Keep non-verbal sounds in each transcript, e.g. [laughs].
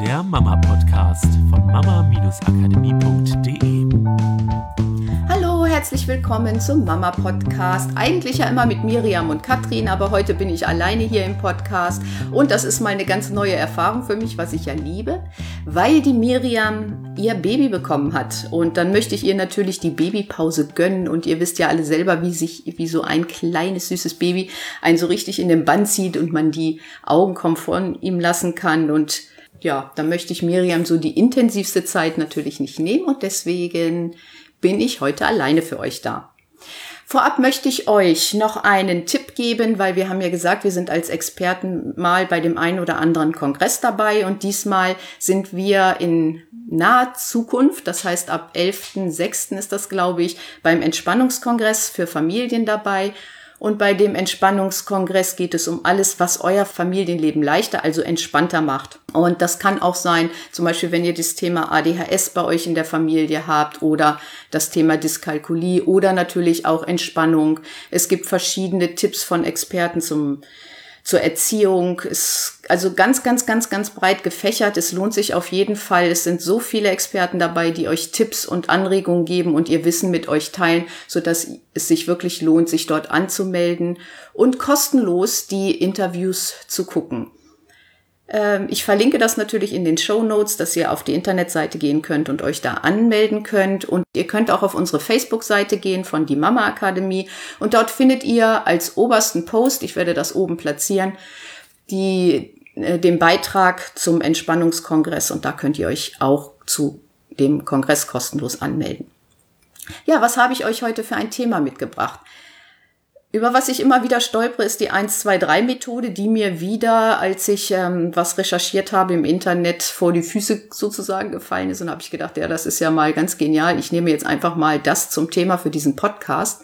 der Mama-Podcast von mama-akademie.de. Hallo, herzlich willkommen zum Mama Podcast. Eigentlich ja immer mit Miriam und Katrin, aber heute bin ich alleine hier im Podcast und das ist mal eine ganz neue Erfahrung für mich, was ich ja liebe, weil die Miriam ihr Baby bekommen hat und dann möchte ich ihr natürlich die Babypause gönnen und ihr wisst ja alle selber, wie sich wie so ein kleines süßes Baby einen so richtig in den Bann zieht und man die Augen kaum von ihm lassen kann und ja, da möchte ich Miriam so die intensivste Zeit natürlich nicht nehmen und deswegen bin ich heute alleine für euch da. Vorab möchte ich euch noch einen Tipp geben, weil wir haben ja gesagt, wir sind als Experten mal bei dem einen oder anderen Kongress dabei und diesmal sind wir in naher Zukunft, das heißt ab 11.06. ist das, glaube ich, beim Entspannungskongress für Familien dabei und bei dem Entspannungskongress geht es um alles, was euer Familienleben leichter, also entspannter macht. Und das kann auch sein, zum Beispiel, wenn ihr das Thema ADHS bei euch in der Familie habt oder das Thema Dyskalkulie oder natürlich auch Entspannung. Es gibt verschiedene Tipps von Experten zum zur Erziehung. Ist also ganz, ganz, ganz, ganz breit gefächert. Es lohnt sich auf jeden Fall. Es sind so viele Experten dabei, die euch Tipps und Anregungen geben und ihr Wissen mit euch teilen, so dass es sich wirklich lohnt, sich dort anzumelden und kostenlos die Interviews zu gucken. Ähm, ich verlinke das natürlich in den Show Notes, dass ihr auf die Internetseite gehen könnt und euch da anmelden könnt. Und ihr könnt auch auf unsere Facebook-Seite gehen von die Mama Akademie. Und dort findet ihr als obersten Post, ich werde das oben platzieren, die, äh, den Beitrag zum Entspannungskongress. Und da könnt ihr euch auch zu dem Kongress kostenlos anmelden. Ja, was habe ich euch heute für ein Thema mitgebracht? Über was ich immer wieder stolpere, ist die 1-2-3-Methode, die mir wieder, als ich ähm, was recherchiert habe im Internet, vor die Füße sozusagen gefallen ist. Und habe ich gedacht, ja, das ist ja mal ganz genial. Ich nehme jetzt einfach mal das zum Thema für diesen Podcast.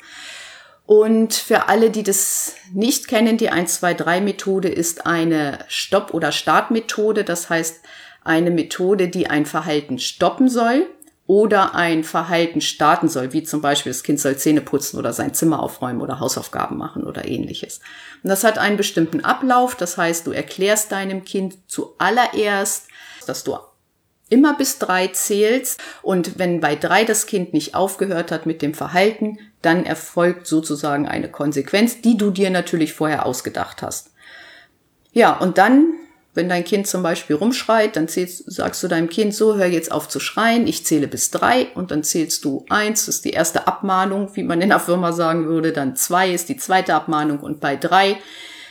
Und für alle, die das nicht kennen, die 1-2-3-Methode ist eine Stopp- oder Startmethode. Das heißt, eine Methode, die ein Verhalten stoppen soll oder ein Verhalten starten soll, wie zum Beispiel das Kind soll Zähne putzen oder sein Zimmer aufräumen oder Hausaufgaben machen oder ähnliches. Und das hat einen bestimmten Ablauf, das heißt, du erklärst deinem Kind zuallererst, dass du immer bis drei zählst und wenn bei drei das Kind nicht aufgehört hat mit dem Verhalten, dann erfolgt sozusagen eine Konsequenz, die du dir natürlich vorher ausgedacht hast. Ja, und dann wenn dein Kind zum Beispiel rumschreit, dann zählst, sagst du deinem Kind so, hör jetzt auf zu schreien, ich zähle bis drei und dann zählst du eins, das ist die erste Abmahnung, wie man in der Firma sagen würde, dann zwei ist die zweite Abmahnung und bei drei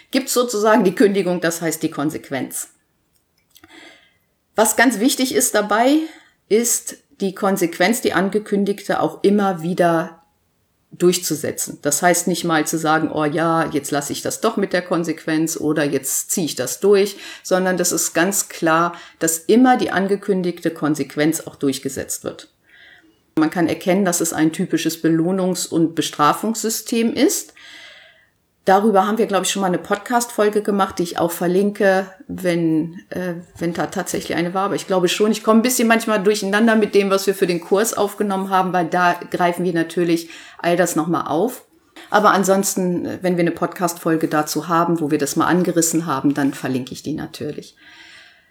gibt's sozusagen die Kündigung, das heißt die Konsequenz. Was ganz wichtig ist dabei, ist die Konsequenz, die angekündigte, auch immer wieder durchzusetzen. Das heißt nicht mal zu sagen, oh ja, jetzt lasse ich das doch mit der Konsequenz oder jetzt ziehe ich das durch, sondern das ist ganz klar, dass immer die angekündigte Konsequenz auch durchgesetzt wird. Man kann erkennen, dass es ein typisches Belohnungs- und Bestrafungssystem ist. Darüber haben wir, glaube ich, schon mal eine Podcast-Folge gemacht, die ich auch verlinke, wenn, äh, wenn da tatsächlich eine war. Aber ich glaube schon, ich komme ein bisschen manchmal durcheinander mit dem, was wir für den Kurs aufgenommen haben, weil da greifen wir natürlich all das nochmal auf. Aber ansonsten, wenn wir eine Podcast-Folge dazu haben, wo wir das mal angerissen haben, dann verlinke ich die natürlich.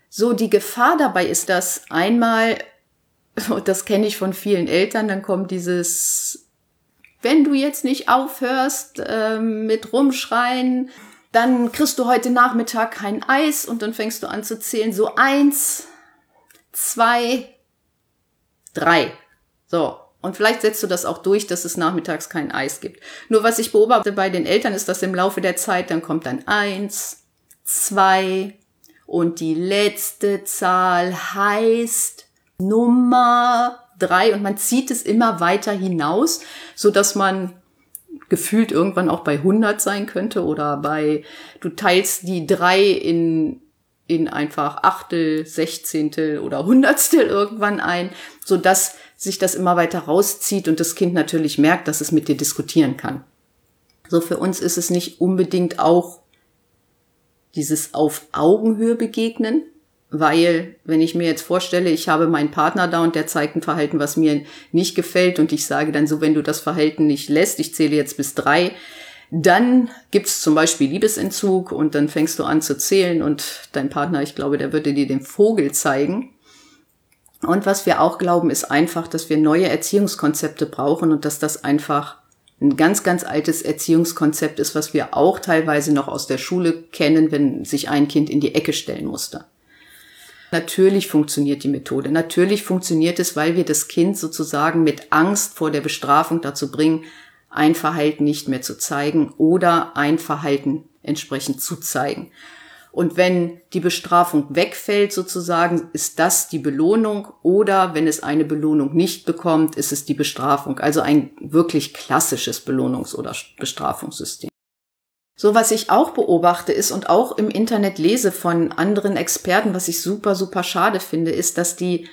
So, die Gefahr dabei ist, dass einmal, [laughs] das kenne ich von vielen Eltern, dann kommt dieses wenn du jetzt nicht aufhörst äh, mit rumschreien, dann kriegst du heute Nachmittag kein Eis und dann fängst du an zu zählen. So eins, zwei, drei. So. Und vielleicht setzt du das auch durch, dass es nachmittags kein Eis gibt. Nur was ich beobachte bei den Eltern ist, dass im Laufe der Zeit dann kommt dann eins, zwei und die letzte Zahl heißt Nummer drei und man zieht es immer weiter hinaus, so dass man gefühlt irgendwann auch bei 100 sein könnte oder bei, du teilst die drei in, in einfach Achtel, Sechzehntel oder Hundertstel irgendwann ein, so dass sich das immer weiter rauszieht und das Kind natürlich merkt, dass es mit dir diskutieren kann. So für uns ist es nicht unbedingt auch dieses auf Augenhöhe begegnen, weil, wenn ich mir jetzt vorstelle, ich habe meinen Partner da und der zeigt ein Verhalten, was mir nicht gefällt und ich sage dann so, wenn du das Verhalten nicht lässt, ich zähle jetzt bis drei, Dann gibt's zum Beispiel Liebesentzug und dann fängst du an zu zählen und dein Partner, ich glaube, der würde dir den Vogel zeigen. Und was wir auch glauben, ist einfach, dass wir neue Erziehungskonzepte brauchen und dass das einfach ein ganz, ganz altes Erziehungskonzept ist, was wir auch teilweise noch aus der Schule kennen, wenn sich ein Kind in die Ecke stellen musste. Natürlich funktioniert die Methode. Natürlich funktioniert es, weil wir das Kind sozusagen mit Angst vor der Bestrafung dazu bringen, ein Verhalten nicht mehr zu zeigen oder ein Verhalten entsprechend zu zeigen. Und wenn die Bestrafung wegfällt sozusagen, ist das die Belohnung oder wenn es eine Belohnung nicht bekommt, ist es die Bestrafung. Also ein wirklich klassisches Belohnungs- oder Bestrafungssystem. So was ich auch beobachte ist und auch im Internet lese von anderen Experten, was ich super, super schade finde, ist, dass die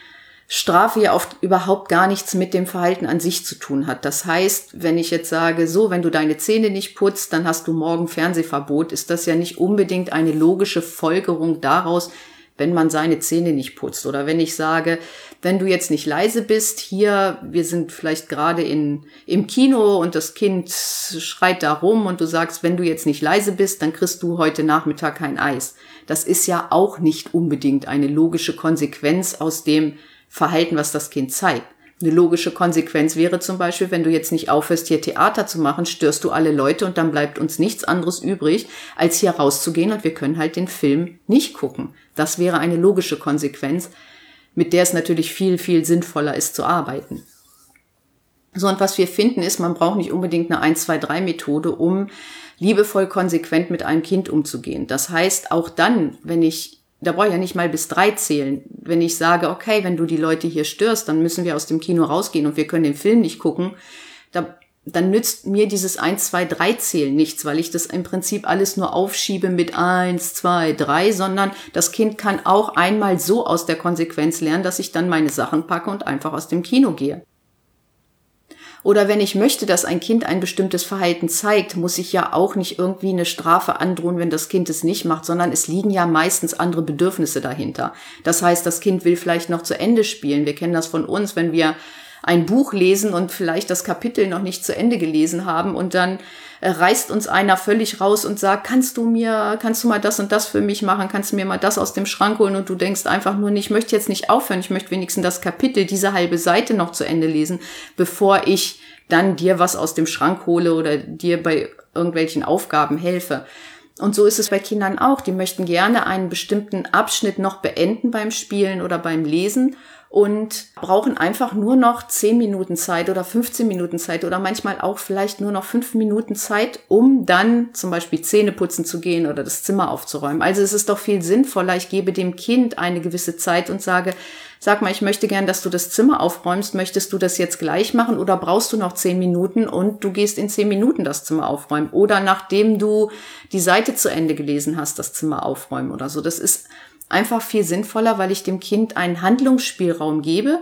Strafe ja oft überhaupt gar nichts mit dem Verhalten an sich zu tun hat. Das heißt, wenn ich jetzt sage, so, wenn du deine Zähne nicht putzt, dann hast du morgen Fernsehverbot, ist das ja nicht unbedingt eine logische Folgerung daraus, wenn man seine Zähne nicht putzt. Oder wenn ich sage, wenn du jetzt nicht leise bist, hier, wir sind vielleicht gerade in, im Kino und das Kind schreit da rum und du sagst, wenn du jetzt nicht leise bist, dann kriegst du heute Nachmittag kein Eis. Das ist ja auch nicht unbedingt eine logische Konsequenz aus dem, Verhalten, was das Kind zeigt. Eine logische Konsequenz wäre zum Beispiel, wenn du jetzt nicht aufhörst, hier Theater zu machen, störst du alle Leute und dann bleibt uns nichts anderes übrig, als hier rauszugehen und wir können halt den Film nicht gucken. Das wäre eine logische Konsequenz, mit der es natürlich viel, viel sinnvoller ist zu arbeiten. So, und was wir finden ist, man braucht nicht unbedingt eine 1, 2, 3 Methode, um liebevoll konsequent mit einem Kind umzugehen. Das heißt, auch dann, wenn ich da brauche ich ja nicht mal bis drei zählen. Wenn ich sage, okay, wenn du die Leute hier störst, dann müssen wir aus dem Kino rausgehen und wir können den Film nicht gucken, da, dann nützt mir dieses eins, zwei, drei zählen nichts, weil ich das im Prinzip alles nur aufschiebe mit eins, zwei, drei, sondern das Kind kann auch einmal so aus der Konsequenz lernen, dass ich dann meine Sachen packe und einfach aus dem Kino gehe. Oder wenn ich möchte, dass ein Kind ein bestimmtes Verhalten zeigt, muss ich ja auch nicht irgendwie eine Strafe androhen, wenn das Kind es nicht macht, sondern es liegen ja meistens andere Bedürfnisse dahinter. Das heißt, das Kind will vielleicht noch zu Ende spielen. Wir kennen das von uns, wenn wir ein Buch lesen und vielleicht das Kapitel noch nicht zu Ende gelesen haben. Und dann äh, reißt uns einer völlig raus und sagt, kannst du mir, kannst du mal das und das für mich machen, kannst du mir mal das aus dem Schrank holen? Und du denkst einfach nur, ich möchte jetzt nicht aufhören, ich möchte wenigstens das Kapitel, diese halbe Seite noch zu Ende lesen, bevor ich dann dir was aus dem Schrank hole oder dir bei irgendwelchen Aufgaben helfe. Und so ist es bei Kindern auch. Die möchten gerne einen bestimmten Abschnitt noch beenden beim Spielen oder beim Lesen und brauchen einfach nur noch 10 Minuten Zeit oder 15 Minuten Zeit oder manchmal auch vielleicht nur noch 5 Minuten Zeit, um dann zum Beispiel Zähne putzen zu gehen oder das Zimmer aufzuräumen. Also es ist doch viel sinnvoller, ich gebe dem Kind eine gewisse Zeit und sage, sag mal, ich möchte gern, dass du das Zimmer aufräumst. Möchtest du das jetzt gleich machen oder brauchst du noch 10 Minuten und du gehst in 10 Minuten das Zimmer aufräumen oder nachdem du die Seite zu Ende gelesen hast, das Zimmer aufräumen oder so. Das ist einfach viel sinnvoller, weil ich dem Kind einen Handlungsspielraum gebe,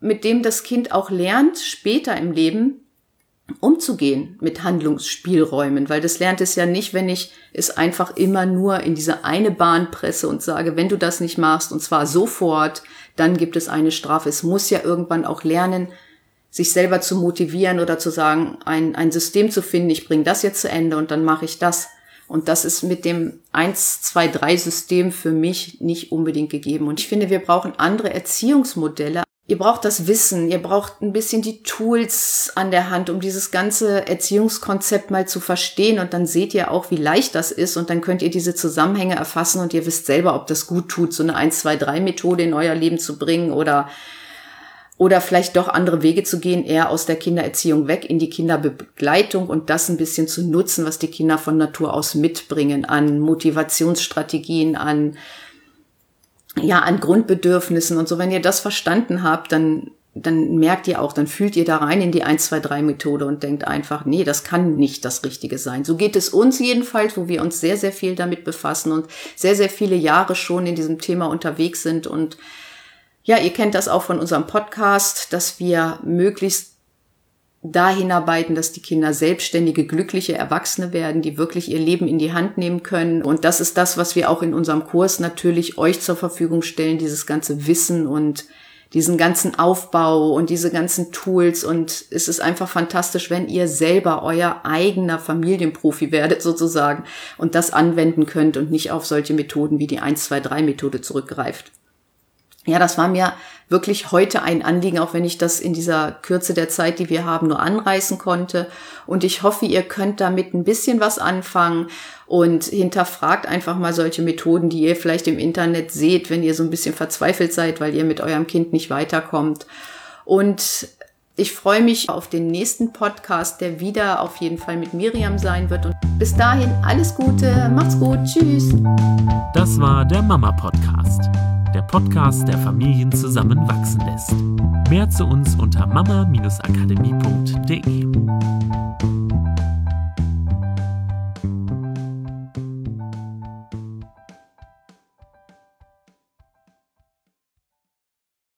mit dem das Kind auch lernt, später im Leben umzugehen mit Handlungsspielräumen, weil das lernt es ja nicht, wenn ich es einfach immer nur in diese eine Bahn presse und sage, wenn du das nicht machst und zwar sofort, dann gibt es eine Strafe. Es muss ja irgendwann auch lernen, sich selber zu motivieren oder zu sagen, ein, ein System zu finden, ich bringe das jetzt zu Ende und dann mache ich das. Und das ist mit dem 1, 2, 3 System für mich nicht unbedingt gegeben. Und ich finde, wir brauchen andere Erziehungsmodelle. Ihr braucht das Wissen, ihr braucht ein bisschen die Tools an der Hand, um dieses ganze Erziehungskonzept mal zu verstehen. Und dann seht ihr auch, wie leicht das ist. Und dann könnt ihr diese Zusammenhänge erfassen und ihr wisst selber, ob das gut tut, so eine 1, 2, 3 Methode in euer Leben zu bringen oder oder vielleicht doch andere Wege zu gehen, eher aus der Kindererziehung weg in die Kinderbegleitung und das ein bisschen zu nutzen, was die Kinder von Natur aus mitbringen an Motivationsstrategien, an ja, an Grundbedürfnissen und so. Wenn ihr das verstanden habt, dann dann merkt ihr auch, dann fühlt ihr da rein in die 1, 2, 3 Methode und denkt einfach, nee, das kann nicht das Richtige sein. So geht es uns jedenfalls, wo wir uns sehr, sehr viel damit befassen und sehr, sehr viele Jahre schon in diesem Thema unterwegs sind und ja, ihr kennt das auch von unserem Podcast, dass wir möglichst dahin arbeiten, dass die Kinder selbstständige, glückliche Erwachsene werden, die wirklich ihr Leben in die Hand nehmen können. Und das ist das, was wir auch in unserem Kurs natürlich euch zur Verfügung stellen, dieses ganze Wissen und diesen ganzen Aufbau und diese ganzen Tools. Und es ist einfach fantastisch, wenn ihr selber euer eigener Familienprofi werdet [laughs] sozusagen und das anwenden könnt und nicht auf solche Methoden wie die 1, 2, 3 Methode zurückgreift. Ja, das war mir wirklich heute ein Anliegen, auch wenn ich das in dieser Kürze der Zeit, die wir haben, nur anreißen konnte. Und ich hoffe, ihr könnt damit ein bisschen was anfangen und hinterfragt einfach mal solche Methoden, die ihr vielleicht im Internet seht, wenn ihr so ein bisschen verzweifelt seid, weil ihr mit eurem Kind nicht weiterkommt. Und ich freue mich auf den nächsten Podcast, der wieder auf jeden Fall mit Miriam sein wird. Und bis dahin alles Gute, macht's gut, tschüss. Das war der Mama Podcast der Podcast, der Familien zusammenwachsen lässt. Mehr zu uns unter mama-akademie.de.